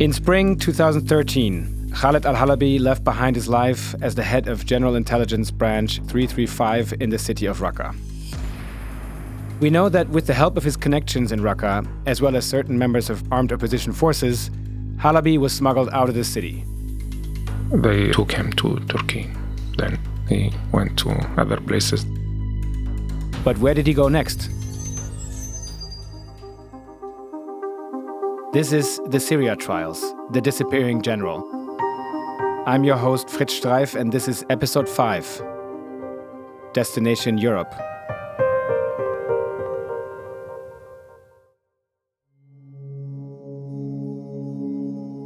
In spring 2013, Khaled al Halabi left behind his life as the head of General Intelligence Branch 335 in the city of Raqqa. We know that with the help of his connections in Raqqa, as well as certain members of armed opposition forces, Halabi was smuggled out of the city. They took him to Turkey. Then he went to other places. But where did he go next? This is the Syria Trials, The Disappearing General. I'm your host, Fritz Streiff, and this is episode 5 Destination Europe.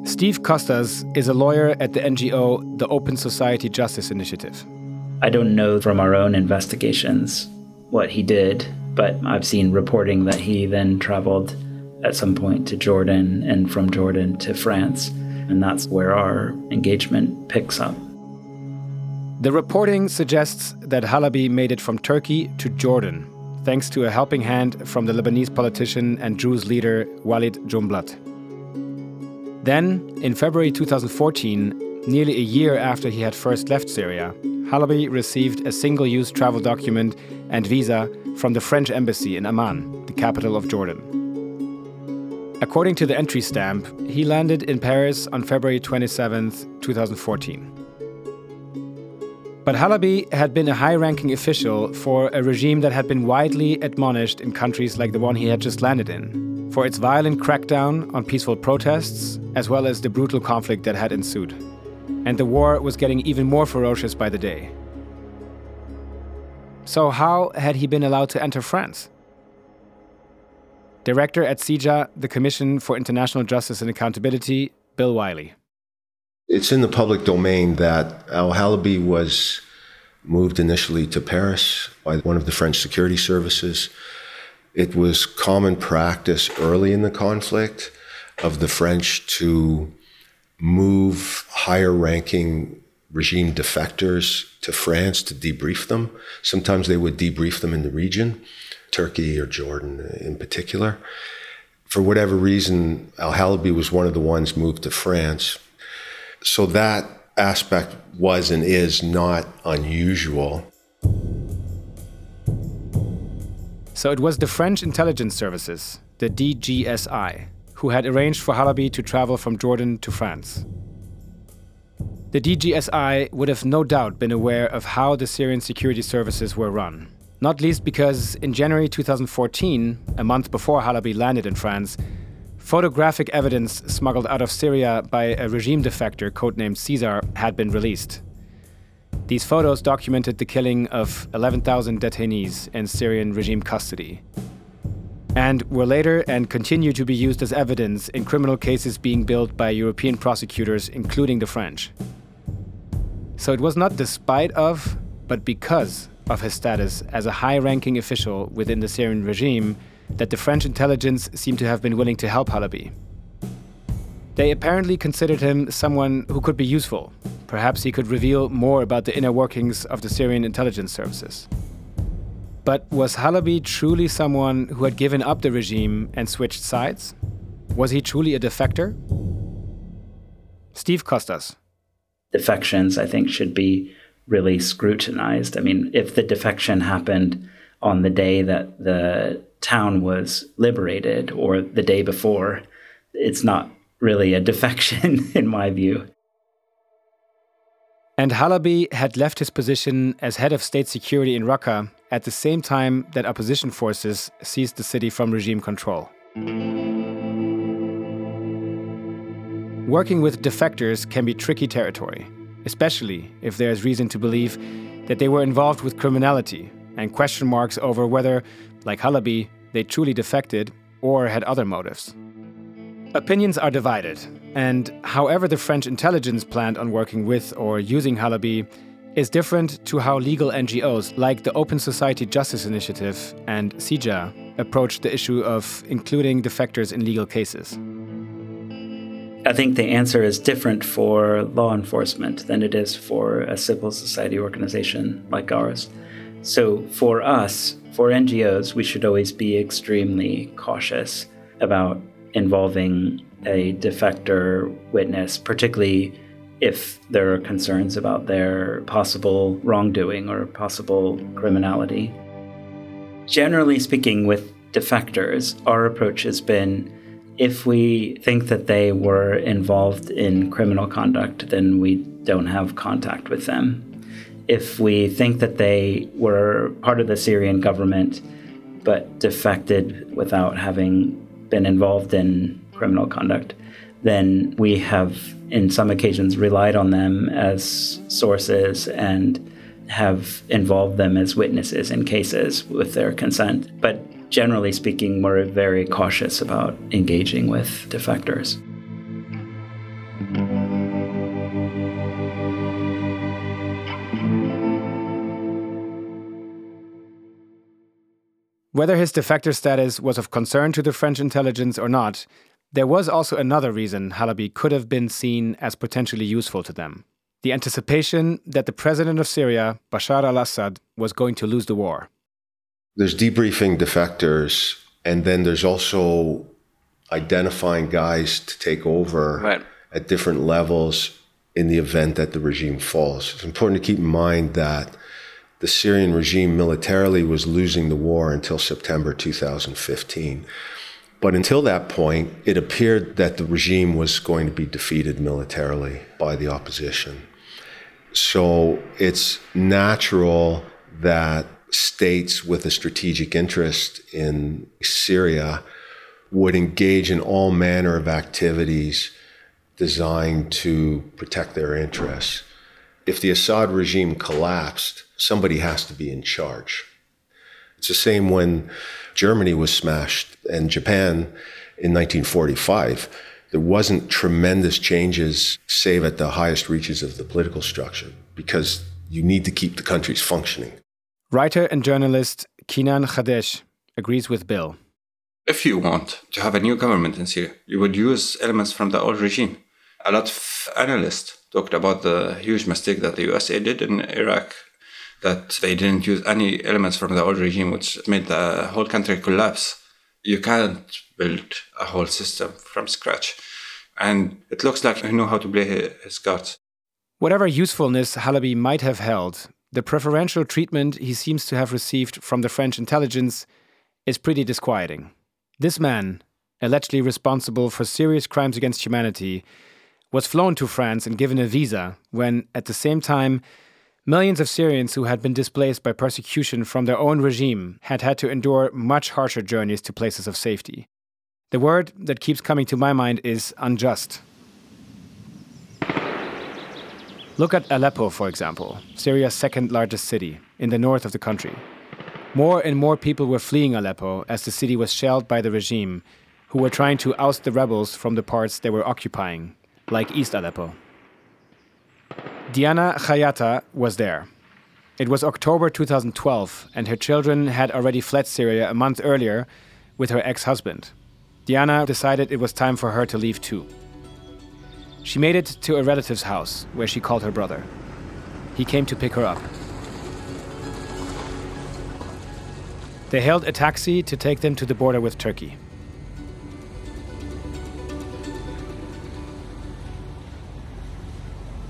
Steve Kostas is a lawyer at the NGO, the Open Society Justice Initiative. I don't know from our own investigations what he did, but I've seen reporting that he then traveled at some point to Jordan and from Jordan to France. And that's where our engagement picks up. The reporting suggests that Halabi made it from Turkey to Jordan, thanks to a helping hand from the Lebanese politician and Druze leader Walid Jumblat. Then, in February 2014, nearly a year after he had first left Syria, Halabi received a single use travel document and visa from the French embassy in Amman, the capital of Jordan. According to the entry stamp, he landed in Paris on February 27, 2014. But Halabi had been a high ranking official for a regime that had been widely admonished in countries like the one he had just landed in, for its violent crackdown on peaceful protests, as well as the brutal conflict that had ensued. And the war was getting even more ferocious by the day. So, how had he been allowed to enter France? Director at CIJA, the Commission for International Justice and Accountability, Bill Wiley. It's in the public domain that Al Halabi was moved initially to Paris by one of the French security services. It was common practice early in the conflict of the French to move higher ranking regime defectors to France to debrief them. Sometimes they would debrief them in the region. Turkey or Jordan in particular. For whatever reason, Al Halabi was one of the ones moved to France. So that aspect was and is not unusual. So it was the French intelligence services, the DGSI, who had arranged for Halabi to travel from Jordan to France. The DGSI would have no doubt been aware of how the Syrian security services were run not least because in January 2014, a month before Halabi landed in France, photographic evidence smuggled out of Syria by a regime defector codenamed Caesar had been released. These photos documented the killing of 11,000 detainees in Syrian regime custody and were later and continue to be used as evidence in criminal cases being built by European prosecutors, including the French. So it was not despite of, but because of his status as a high ranking official within the Syrian regime that the French intelligence seemed to have been willing to help Halabi. They apparently considered him someone who could be useful. Perhaps he could reveal more about the inner workings of the Syrian intelligence services. But was Halabi truly someone who had given up the regime and switched sides? Was he truly a defector? Steve Kostas. Defections, I think, should be really scrutinized. I mean, if the defection happened on the day that the town was liberated or the day before, it's not really a defection, in my view. And Halabi had left his position as head of state security in Raqqa at the same time that opposition forces seized the city from regime control. Working with defectors can be tricky territory especially if there is reason to believe that they were involved with criminality and question marks over whether, like Halabi, they truly defected or had other motives. Opinions are divided, and however the French intelligence planned on working with or using Halabi is different to how legal NGOs like the Open Society Justice Initiative and CIJA approached the issue of including defectors in legal cases. I think the answer is different for law enforcement than it is for a civil society organization like ours. So, for us, for NGOs, we should always be extremely cautious about involving a defector witness, particularly if there are concerns about their possible wrongdoing or possible criminality. Generally speaking, with defectors, our approach has been if we think that they were involved in criminal conduct, then we don't have contact with them. If we think that they were part of the Syrian government but defected without having been involved in criminal conduct, then we have, in some occasions, relied on them as sources and have involved them as witnesses in cases with their consent. But generally speaking, we're very cautious about engaging with defectors. Whether his defector status was of concern to the French intelligence or not, there was also another reason Halabi could have been seen as potentially useful to them the anticipation that the president of Syria, Bashar al Assad, was going to lose the war. There's debriefing defectors, and then there's also identifying guys to take over right. at different levels in the event that the regime falls. It's important to keep in mind that the Syrian regime militarily was losing the war until September 2015. But until that point, it appeared that the regime was going to be defeated militarily by the opposition. So it's natural that states with a strategic interest in Syria would engage in all manner of activities designed to protect their interests. If the Assad regime collapsed, somebody has to be in charge. It's the same when Germany was smashed and Japan in 1945. There wasn't tremendous changes, save at the highest reaches of the political structure, because you need to keep the countries functioning. Writer and journalist Kenan Khadaj agrees with Bill. If you want to have a new government in Syria, you would use elements from the old regime. A lot of analysts talked about the huge mistake that the USA did in Iraq that they didn't use any elements from the old regime, which made the whole country collapse. You can't build a whole system from scratch. And it looks like he knew how to play his cards. Whatever usefulness Halabi might have held, the preferential treatment he seems to have received from the French intelligence is pretty disquieting. This man, allegedly responsible for serious crimes against humanity, was flown to France and given a visa when, at the same time, Millions of Syrians who had been displaced by persecution from their own regime had had to endure much harsher journeys to places of safety. The word that keeps coming to my mind is unjust. Look at Aleppo, for example, Syria's second largest city, in the north of the country. More and more people were fleeing Aleppo as the city was shelled by the regime, who were trying to oust the rebels from the parts they were occupying, like East Aleppo. Diana Khayyata was there. It was October 2012, and her children had already fled Syria a month earlier with her ex husband. Diana decided it was time for her to leave too. She made it to a relative's house, where she called her brother. He came to pick her up. They hailed a taxi to take them to the border with Turkey.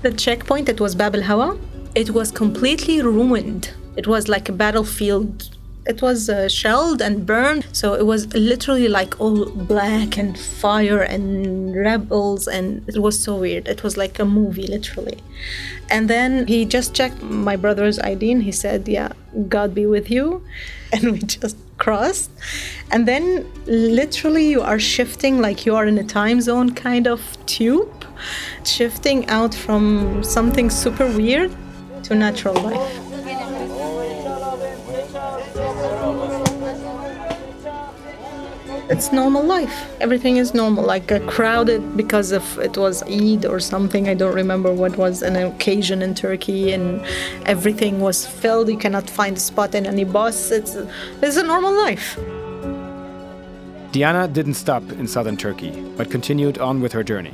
The checkpoint, that was Bab Hawa, it was completely ruined. It was like a battlefield. It was uh, shelled and burned. So it was literally like all black and fire and rebels. And it was so weird. It was like a movie, literally. And then he just checked my brother's ID and he said, Yeah, God be with you. And we just crossed. And then literally you are shifting like you are in a time zone kind of tube shifting out from something super weird to natural life. It's normal life. Everything is normal, like uh, crowded because of it was Eid or something. I don't remember what was an occasion in Turkey, and everything was filled. You cannot find a spot in any bus. It's it's a normal life. Diana didn't stop in southern Turkey, but continued on with her journey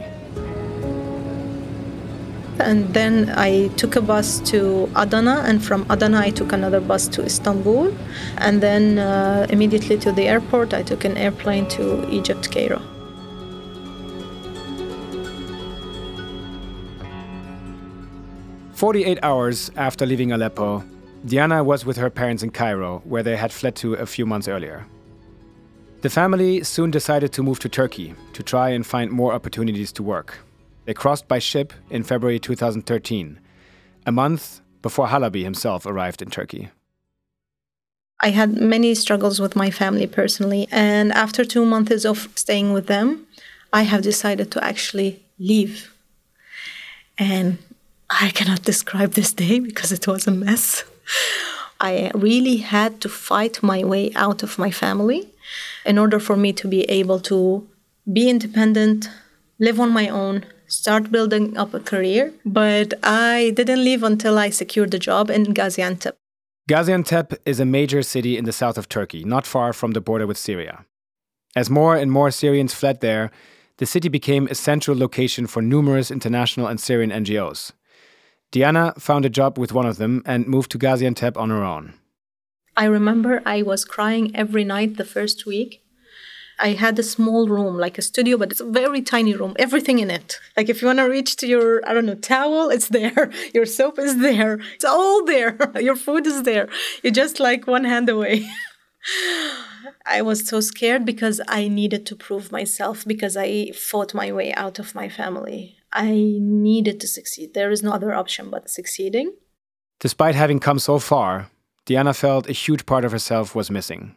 and then I took a bus to Adana, and from Adana I took another bus to Istanbul, and then uh, immediately to the airport I took an airplane to Egypt, Cairo. Forty-eight hours after leaving Aleppo, Diana was with her parents in Cairo, where they had fled to a few months earlier. The family soon decided to move to Turkey to try and find more opportunities to work. They crossed by ship in February 2013, a month before Halabi himself arrived in Turkey. I had many struggles with my family personally, and after two months of staying with them, I have decided to actually leave. And I cannot describe this day because it was a mess. I really had to fight my way out of my family in order for me to be able to be independent, live on my own, start building up a career. But I didn't leave until I secured a job in Gaziantep. Gaziantep is a major city in the south of Turkey, not far from the border with Syria. As more and more Syrians fled there, the city became a central location for numerous international and Syrian NGOs. Diana found a job with one of them and moved to Gaziantep on her own. I remember I was crying every night the first week. I had a small room, like a studio, but it's a very tiny room, everything in it. Like if you want to reach to your, I don't know, towel, it's there. Your soap is there. It's all there. Your food is there. You're just like one hand away. I was so scared because I needed to prove myself because I fought my way out of my family. I needed to succeed. There is no other option but succeeding. Despite having come so far, Diana felt a huge part of herself was missing.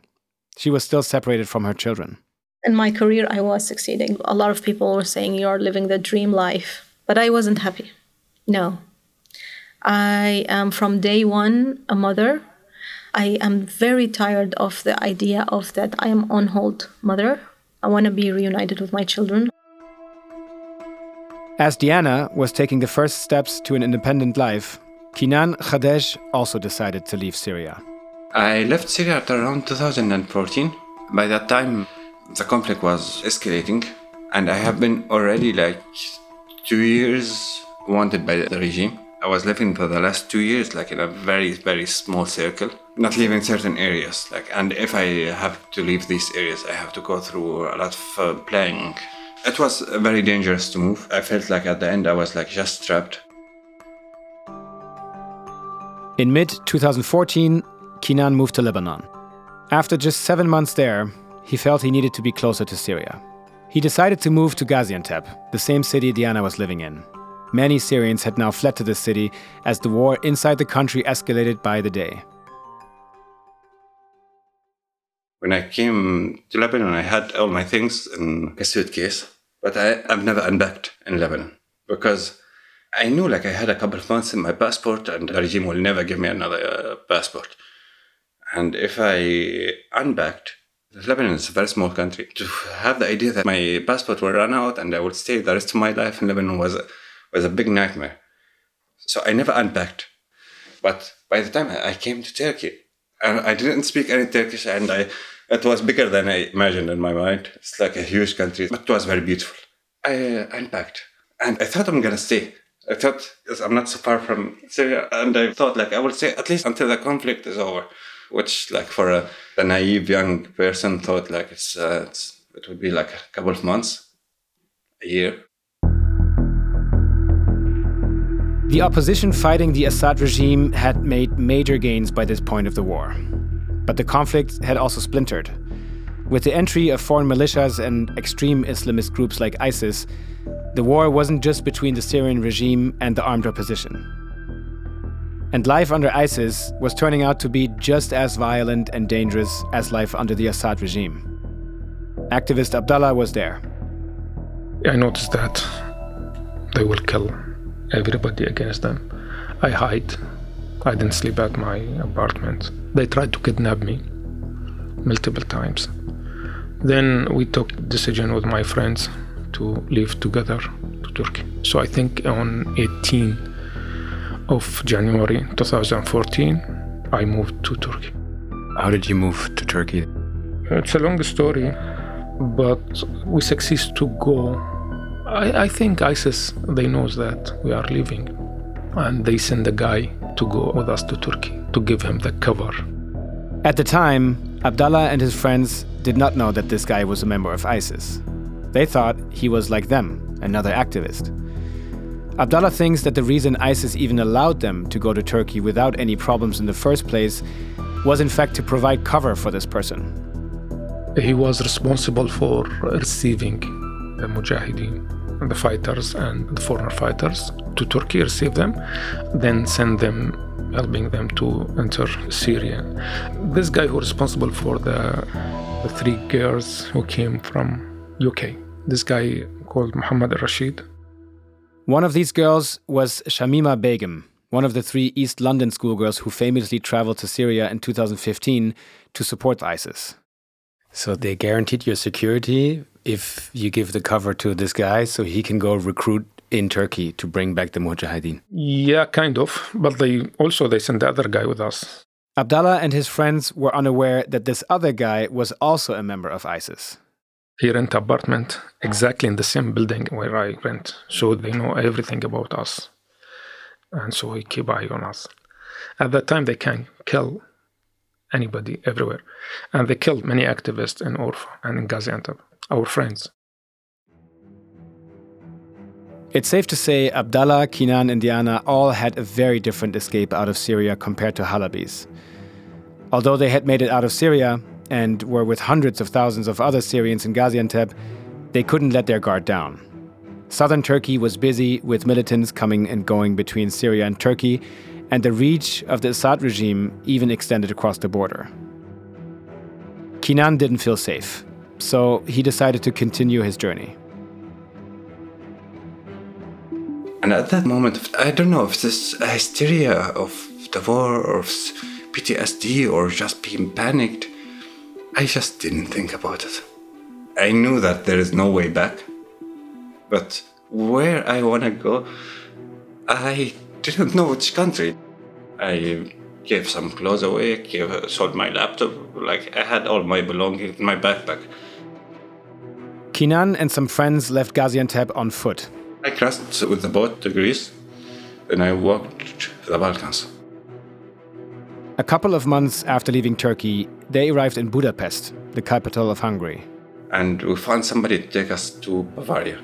She was still separated from her children. In my career, I was succeeding. A lot of people were saying you're living the dream life, but I wasn't happy. No. I am from day one a mother. I am very tired of the idea of that I am on hold mother. I want to be reunited with my children. As Diana was taking the first steps to an independent life, Kenan Khadaj also decided to leave Syria. I left Syria at around 2014. By that time, the conflict was escalating, and I have been already like two years wanted by the regime. I was living for the last two years like in a very very small circle, not leaving certain areas. Like, and if I have to leave these areas, I have to go through a lot of uh, planning it was very dangerous to move. I felt like at the end I was like just trapped. In mid 2014, Kenan moved to Lebanon. After just seven months there, he felt he needed to be closer to Syria. He decided to move to Gaziantep, the same city Diana was living in. Many Syrians had now fled to the city as the war inside the country escalated by the day. When I came to Lebanon, I had all my things in a suitcase. But I, I've never unpacked in Lebanon because I knew like I had a couple of months in my passport and the regime will never give me another uh, passport. And if I unpacked, Lebanon is a very small country. To have the idea that my passport will run out and I would stay the rest of my life in Lebanon was a, was a big nightmare. So I never unpacked. But by the time I came to Turkey, and I didn't speak any Turkish and I it was bigger than I imagined in my mind. It's like a huge country, but it was very beautiful. I uh, unpacked and I thought I'm gonna stay. I thought I'm not so far from Syria, and I thought like I will stay at least until the conflict is over, which like for a, a naive young person thought like it's, uh, it's it would be like a couple of months, a year. The opposition fighting the Assad regime had made major gains by this point of the war. But the conflict had also splintered. With the entry of foreign militias and extreme Islamist groups like ISIS, the war wasn't just between the Syrian regime and the armed opposition. And life under ISIS was turning out to be just as violent and dangerous as life under the Assad regime. Activist Abdallah was there. I noticed that they will kill everybody against them. I hide I didn't sleep at my apartment. They tried to kidnap me multiple times. Then we took decision with my friends to live together to Turkey. So I think on 18 of January 2014, I moved to Turkey. How did you move to Turkey? It's a long story, but we succeed to go. I, I think ISIS they knows that we are leaving, and they send a guy to go with us to Turkey to give him the cover. At the time, Abdallah and his friends did not know that this guy was a member of ISIS. They thought he was like them, another activist. Abdallah thinks that the reason ISIS even allowed them to go to Turkey without any problems in the first place was, in fact, to provide cover for this person. He was responsible for receiving the Mujahideen, the fighters, and the foreign fighters to Turkey, receive them, then send them, helping them to enter Syria. This guy who responsible for the, the three girls who came from UK, this guy called Muhammad al-Rashid, one of these girls was Shamima Begum, one of the three East London schoolgirls who famously traveled to Syria in 2015 to support ISIS. So they guaranteed your security if you give the cover to this guy so he can go recruit in Turkey to bring back the Mujahideen. Yeah, kind of. But they also they sent the other guy with us. Abdallah and his friends were unaware that this other guy was also a member of ISIS. He rent apartment exactly in the same building where I rent, so they know everything about us, and so he keep eye on us. At that time, they can kill anybody everywhere, and they killed many activists in Urfa and in Gaziantep, our friends. It's safe to say Abdallah, Kenan, and Diana all had a very different escape out of Syria compared to Halabi's. Although they had made it out of Syria, and were with hundreds of thousands of other Syrians in Gaziantep, they couldn't let their guard down. Southern Turkey was busy with militants coming and going between Syria and Turkey, and the reach of the Assad regime even extended across the border. Kenan didn't feel safe, so he decided to continue his journey. And at that moment, I don't know if this hysteria of the war or PTSD or just being panicked, I just didn't think about it. I knew that there is no way back. But where I want to go, I didn't know which country. I gave some clothes away, gave, sold my laptop. Like, I had all my belongings in my backpack. Kenan and some friends left Gaziantep on foot. I crossed with the boat to Greece, and I walked the Balkans. A couple of months after leaving Turkey, they arrived in Budapest, the capital of Hungary. And we found somebody to take us to Bavaria,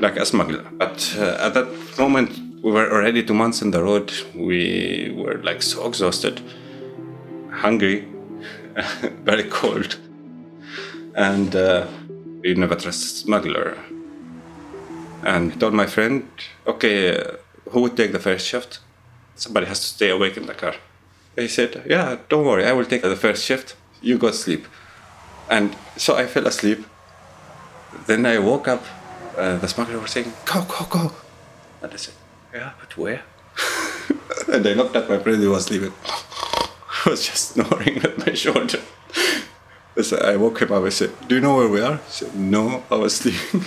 like a smuggler. But uh, at that moment, we were already two months on the road. We were like so exhausted, hungry, very cold. And uh, we never trust a smuggler. And I told my friend, okay, uh, who would take the first shift? Somebody has to stay awake in the car. He said, Yeah, don't worry, I will take the first shift. You go sleep. And so I fell asleep. Then I woke up. Uh, the smuggler was saying, Go, go, go. And I said, Yeah, but where? and I looked at my friend who was sleeping. he was just snoring at my shoulder. So I woke him up. I said, Do you know where we are? He said, No, I was sleeping.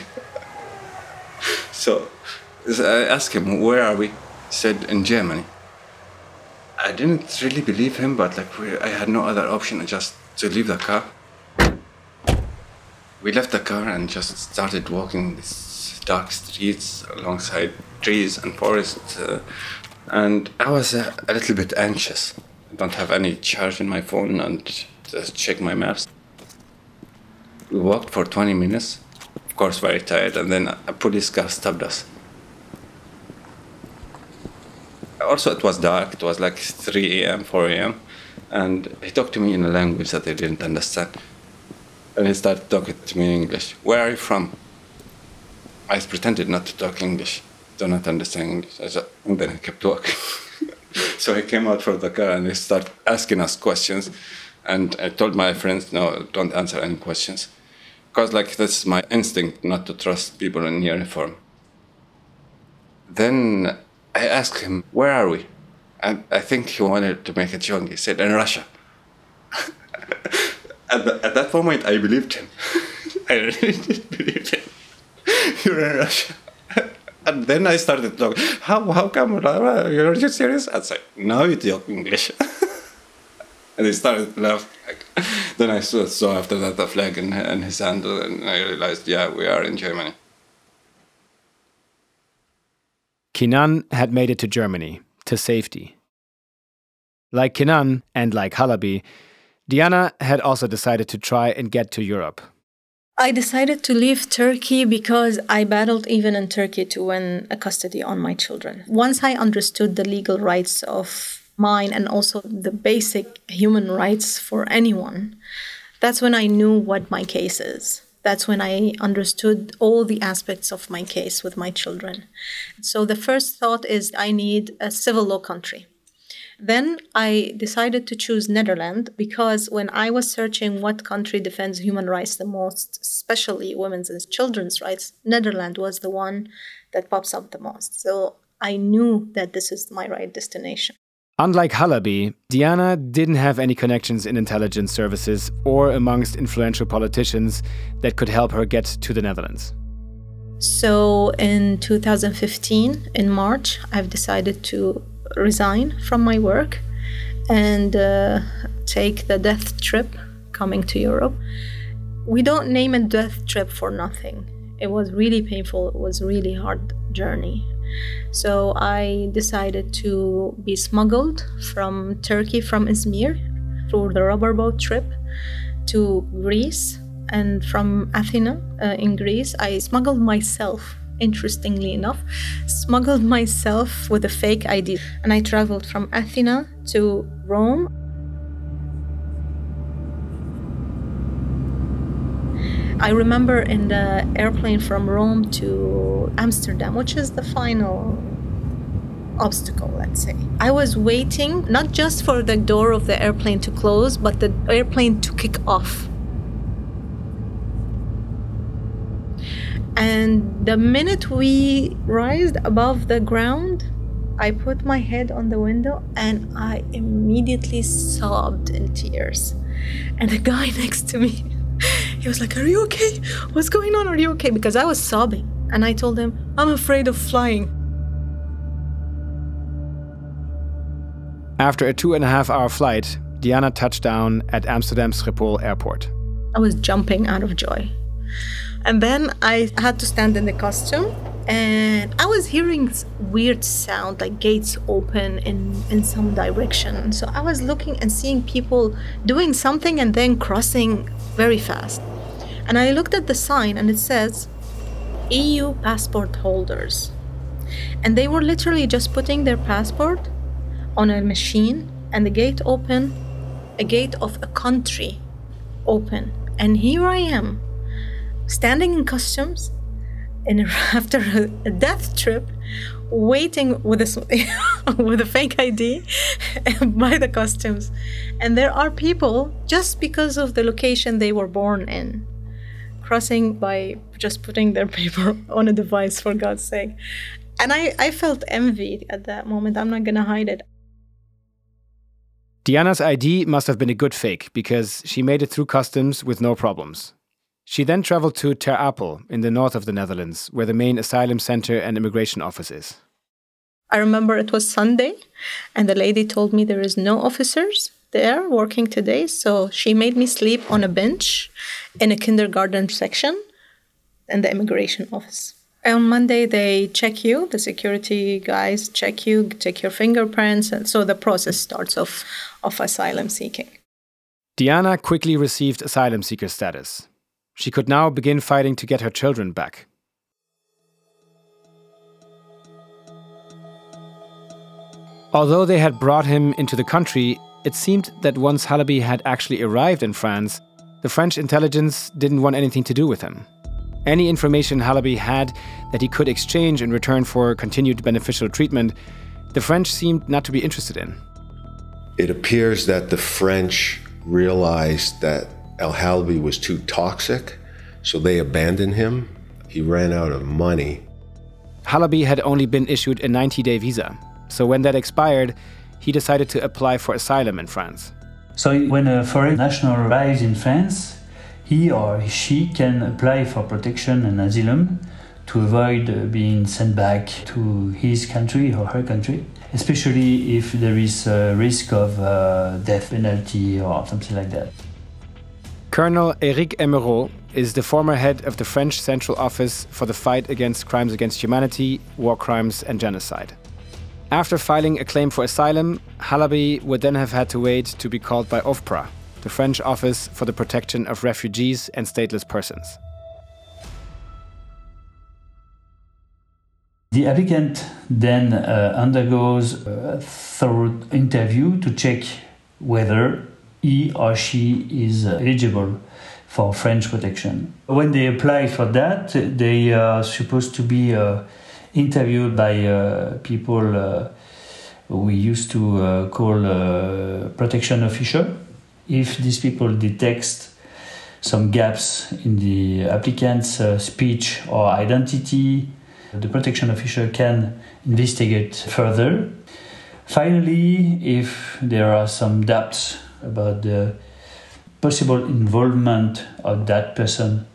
so I asked him, Where are we? He said, In Germany. I didn't really believe him, but like we, I had no other option just to leave the car. We left the car and just started walking these dark streets alongside trees and forests. Uh, and I was uh, a little bit anxious. I don't have any charge in my phone and just check my maps. We walked for 20 minutes, of course, very tired, and then a police car stopped us. Also it was dark. It was like 3 a.m 4 a.m and he talked to me in a language that i didn't understand. And he started talking to me in english. Where are you from? I pretended not to talk english. Do not understand english. Said, and then he kept walking. So he came out from the car and he started asking us questions. And i told my friends no don't answer any questions. Because like this is my instinct not to trust people in uniform. Then I asked him, Where are we? And I think he wanted to make a joke. He said, In Russia. at, the, at that moment, I believed him. I really did believe him. You're in Russia. and then I started talking. How, how come? You're just serious? I said, No, you talk English. and he started laughing. then I saw, saw after that the flag in, in his hand, and I realized, yeah, we are in Germany. Kenan had made it to Germany, to safety. Like Kenan and like Halabi, Diana had also decided to try and get to Europe. I decided to leave Turkey because I battled even in Turkey to win a custody on my children. Once I understood the legal rights of mine and also the basic human rights for anyone, that's when I knew what my case is. That's when I understood all the aspects of my case with my children. So the first thought is I need a civil law country. Then I decided to choose Netherlands because when I was searching what country defends human rights the most, especially women's and children's rights, Netherlands was the one that pops up the most. So I knew that this is my right destination. Unlike Halabi, Diana didn't have any connections in intelligence services or amongst influential politicians that could help her get to the Netherlands. So in 2015, in March, I've decided to resign from my work and uh, take the death trip coming to Europe. We don't name a death trip for nothing. It was really painful. It was really hard journey. So I decided to be smuggled from Turkey, from Izmir, through the rubber boat trip to Greece. And from Athena uh, in Greece, I smuggled myself interestingly enough, smuggled myself with a fake ID. And I traveled from Athena to Rome. I remember in the airplane from Rome to Amsterdam, which is the final obstacle, let's say. I was waiting not just for the door of the airplane to close, but the airplane to kick off. And the minute we rised above the ground, I put my head on the window and I immediately sobbed in tears. And the guy next to me, he was like, Are you okay? What's going on? Are you okay? Because I was sobbing. And I told him, I'm afraid of flying. After a two and a half hour flight, Diana touched down at Amsterdam Schiphol airport. I was jumping out of joy. And then I had to stand in the costume and I was hearing weird sound like gates open in in some direction. So I was looking and seeing people doing something and then crossing very fast. And I looked at the sign and it says EU passport holders. And they were literally just putting their passport on a machine and the gate open, a gate of a country open. And here I am standing in customs and after a, death trip waiting with a with a fake ID by the customs and there are people just because of the location they were born in crossing by just putting their paper on a device for God's sake. And I, I felt envy at that moment. I'm not gonna hide it. Diana's ID must have been a good fake because she made it through customs with no problems she then traveled to Ter Apel in the north of the Netherlands, where the main asylum center and immigration office is. I remember it was Sunday, and the lady told me there is no officers there working today, so she made me sleep on a bench in a kindergarten section in the immigration office. On Monday, they check you, the security guys check you, take your fingerprints, and so the process starts of, of asylum seeking. Diana quickly received asylum seeker status. She could now begin fighting to get her children back. Although they had brought him into the country, it seemed that once Halabi had actually arrived in France, the French intelligence didn't want anything to do with him. Any information Halabi had that he could exchange in return for continued beneficial treatment, the French seemed not to be interested in. It appears that the French realized that Al Halabi was too toxic, so they abandoned him. He ran out of money. Halabi had only been issued a 90 day visa, so when that expired, he decided to apply for asylum in France. So when a foreign national arrives in France, he or she can apply for protection and asylum to avoid being sent back to his country or her country, especially if there is a risk of uh, death penalty or something like that. Colonel Eric Emeraux is the former head of the French Central Office for the Fight Against Crimes Against Humanity, War Crimes, and Genocide. After filing a claim for asylum, Halabi would then have had to wait to be called by OFPRA, the French Office for the Protection of Refugees and Stateless Persons. The applicant then uh, undergoes a thorough interview to check whether he or she is eligible for French protection. When they apply for that, they are supposed to be uh, interviewed by uh, people uh, we used to uh, call uh, protection official. If these people detect some gaps in the applicant's uh, speech or identity, the protection official can investigate further. Finally, if there are some doubts about the possible involvement of that person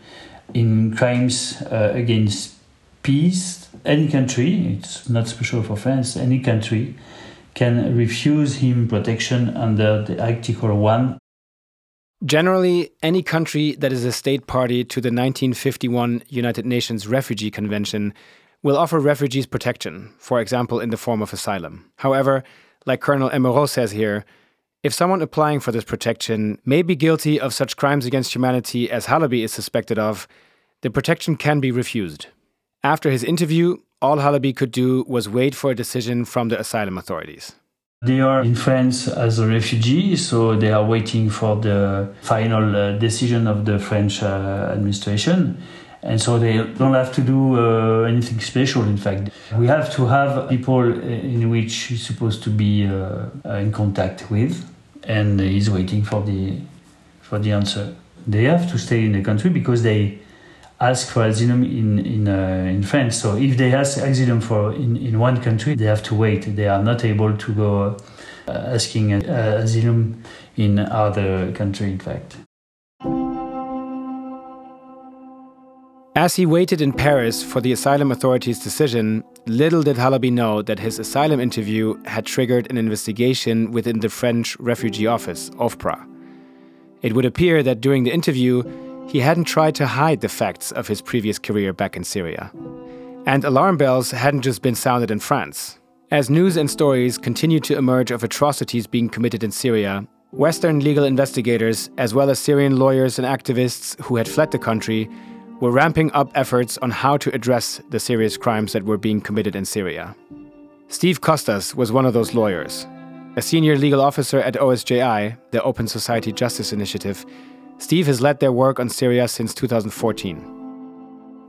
in crimes uh, against peace, any country, it's not special for France, any country can refuse him protection under the Article 1. Generally, any country that is a state party to the 1951 United Nations Refugee Convention will offer refugees protection, for example, in the form of asylum. However, like Colonel Emeraux says here, if someone applying for this protection may be guilty of such crimes against humanity as Halabi is suspected of, the protection can be refused. After his interview, all Halabi could do was wait for a decision from the asylum authorities. They are in France as a refugee, so they are waiting for the final uh, decision of the French uh, administration. And so they don't have to do uh, anything special, in fact. We have to have people in which he's supposed to be uh, in contact with, and he's waiting for the, for the answer. They have to stay in the country because they ask for asylum in in uh, in France. So if they ask asylum for in, in one country, they have to wait. They are not able to go uh, asking uh, asylum in other country. In fact. As he waited in Paris for the asylum authorities' decision, little did Halabi know that his asylum interview had triggered an investigation within the French refugee office, OFPRA. It would appear that during the interview, he hadn't tried to hide the facts of his previous career back in Syria. And alarm bells hadn't just been sounded in France. As news and stories continued to emerge of atrocities being committed in Syria, Western legal investigators, as well as Syrian lawyers and activists who had fled the country, were ramping up efforts on how to address the serious crimes that were being committed in Syria. Steve Kostas was one of those lawyers. A senior legal officer at OSJI, the Open Society Justice Initiative, Steve has led their work on Syria since 2014.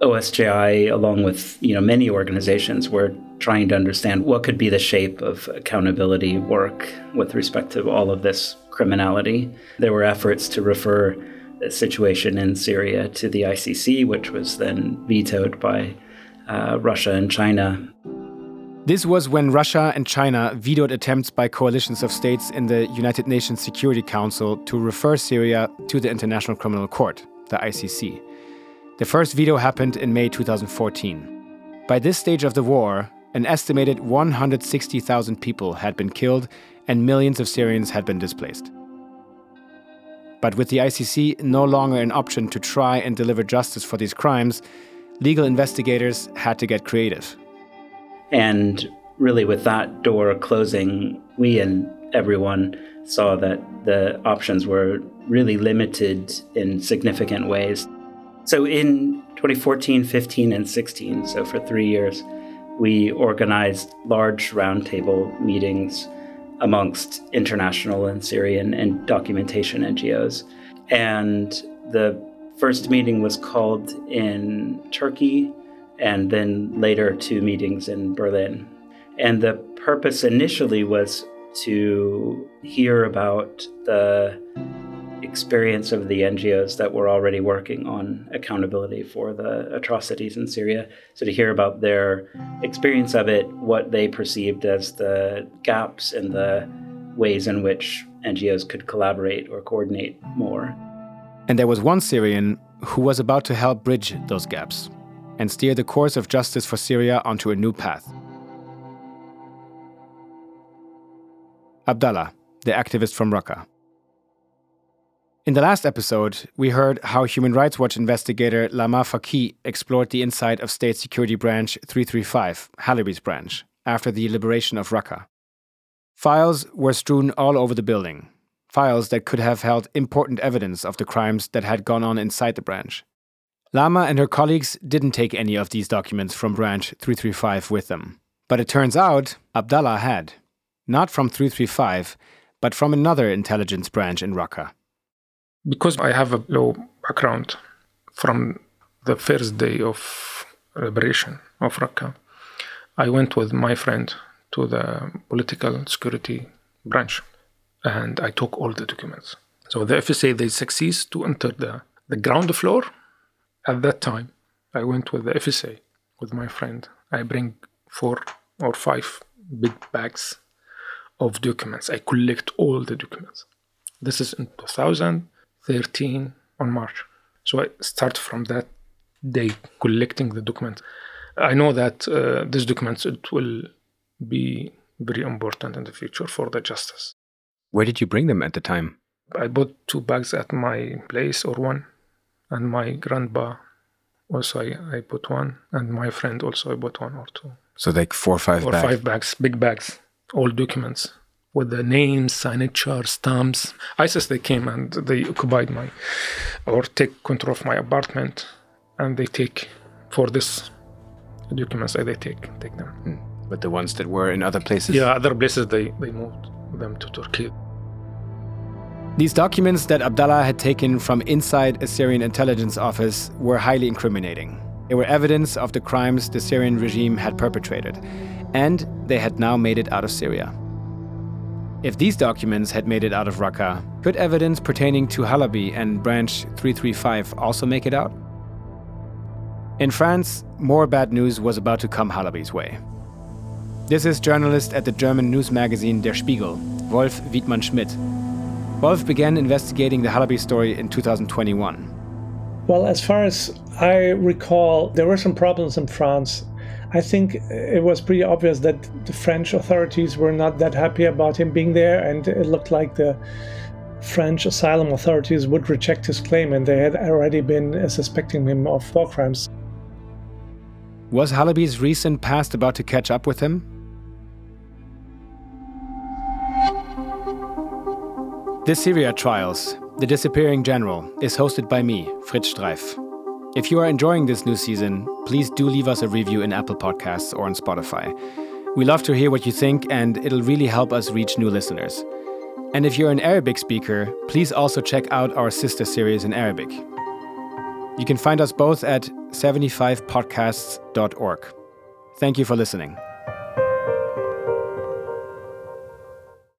OSJI, along with you know many organizations, were trying to understand what could be the shape of accountability work with respect to all of this criminality. There were efforts to refer situation in Syria to the ICC, which was then vetoed by uh, Russia and China. This was when Russia and China vetoed attempts by coalitions of states in the United Nations Security Council to refer Syria to the International Criminal Court, the ICC. The first veto happened in May 2014. By this stage of the war, an estimated 160,000 people had been killed and millions of Syrians had been displaced. But with the ICC no longer an option to try and deliver justice for these crimes, legal investigators had to get creative. And really, with that door closing, we and everyone saw that the options were really limited in significant ways. So in 2014, 15, and 16, so for three years, we organized large roundtable meetings amongst international and Syrian and documentation NGOs. And the first meeting was called in Turkey and then later two meetings in Berlin. And the purpose initially was to hear about the experience of the NGOs that were already working on accountability for the atrocities in Syria. So, to hear about their experience of it, what they perceived as the gaps and the ways in which NGOs could collaborate or coordinate more. And there was one Syrian who was about to help bridge those gaps and steer the course of justice for Syria onto a new path. Abdallah, the activist from Raqqa. In the last episode, we heard how Human Rights Watch investigator Lama Fakih explored the inside of State Security Branch 335, Halabi's branch, after the liberation of Raqqa. Files were strewn all over the building, files that could have held important evidence of the crimes that had gone on inside the branch. Lama and her colleagues didn't take any of these documents from Branch 335 with them. But it turns out Abdallah had. Not from 335, but from another intelligence branch in Raqqa. Because I have a low background from the first day of liberation of Raqqa, I went with my friend to the political security branch and I took all the documents. So the FSA, they succeed to enter the, the ground floor. At that time, I went with the FSA with my friend. I bring four or five big bags of documents. I collect all the documents. This is in 2013 on March. So I start from that day collecting the documents. I know that uh, these documents it will be very important in the future for the justice. Where did you bring them at the time? I bought two bags at my place or one, and my grandpa also I, I bought one, and my friend also I bought one or two. So like four or five or bags. five bags, big bags, all documents with the names, signature, stamps. ISIS they came and they occupied my or take control of my apartment, and they take for this documents they take take them. Hmm. But the ones that were in other places? Yeah, other places they they moved them to Turkey. These documents that Abdallah had taken from inside a Syrian intelligence office were highly incriminating. They were evidence of the crimes the Syrian regime had perpetrated, and they had now made it out of Syria. If these documents had made it out of Raqqa, could evidence pertaining to Halabi and Branch 335 also make it out? In France, more bad news was about to come Halabi's way. This is journalist at the German news magazine Der Spiegel, Wolf Wiedmann Schmidt. Wolf began investigating the Halabi story in 2021. Well, as far as I recall, there were some problems in France. I think it was pretty obvious that the French authorities were not that happy about him being there, and it looked like the French asylum authorities would reject his claim, and they had already been suspecting him of war crimes. Was Halabi's recent past about to catch up with him? The Syria Trials, The Disappearing General, is hosted by me, Fritz Streiff. If you are enjoying this new season, please do leave us a review in Apple Podcasts or on Spotify. We love to hear what you think, and it'll really help us reach new listeners. And if you're an Arabic speaker, please also check out our sister series in Arabic. You can find us both at 75podcasts.org. Thank you for listening.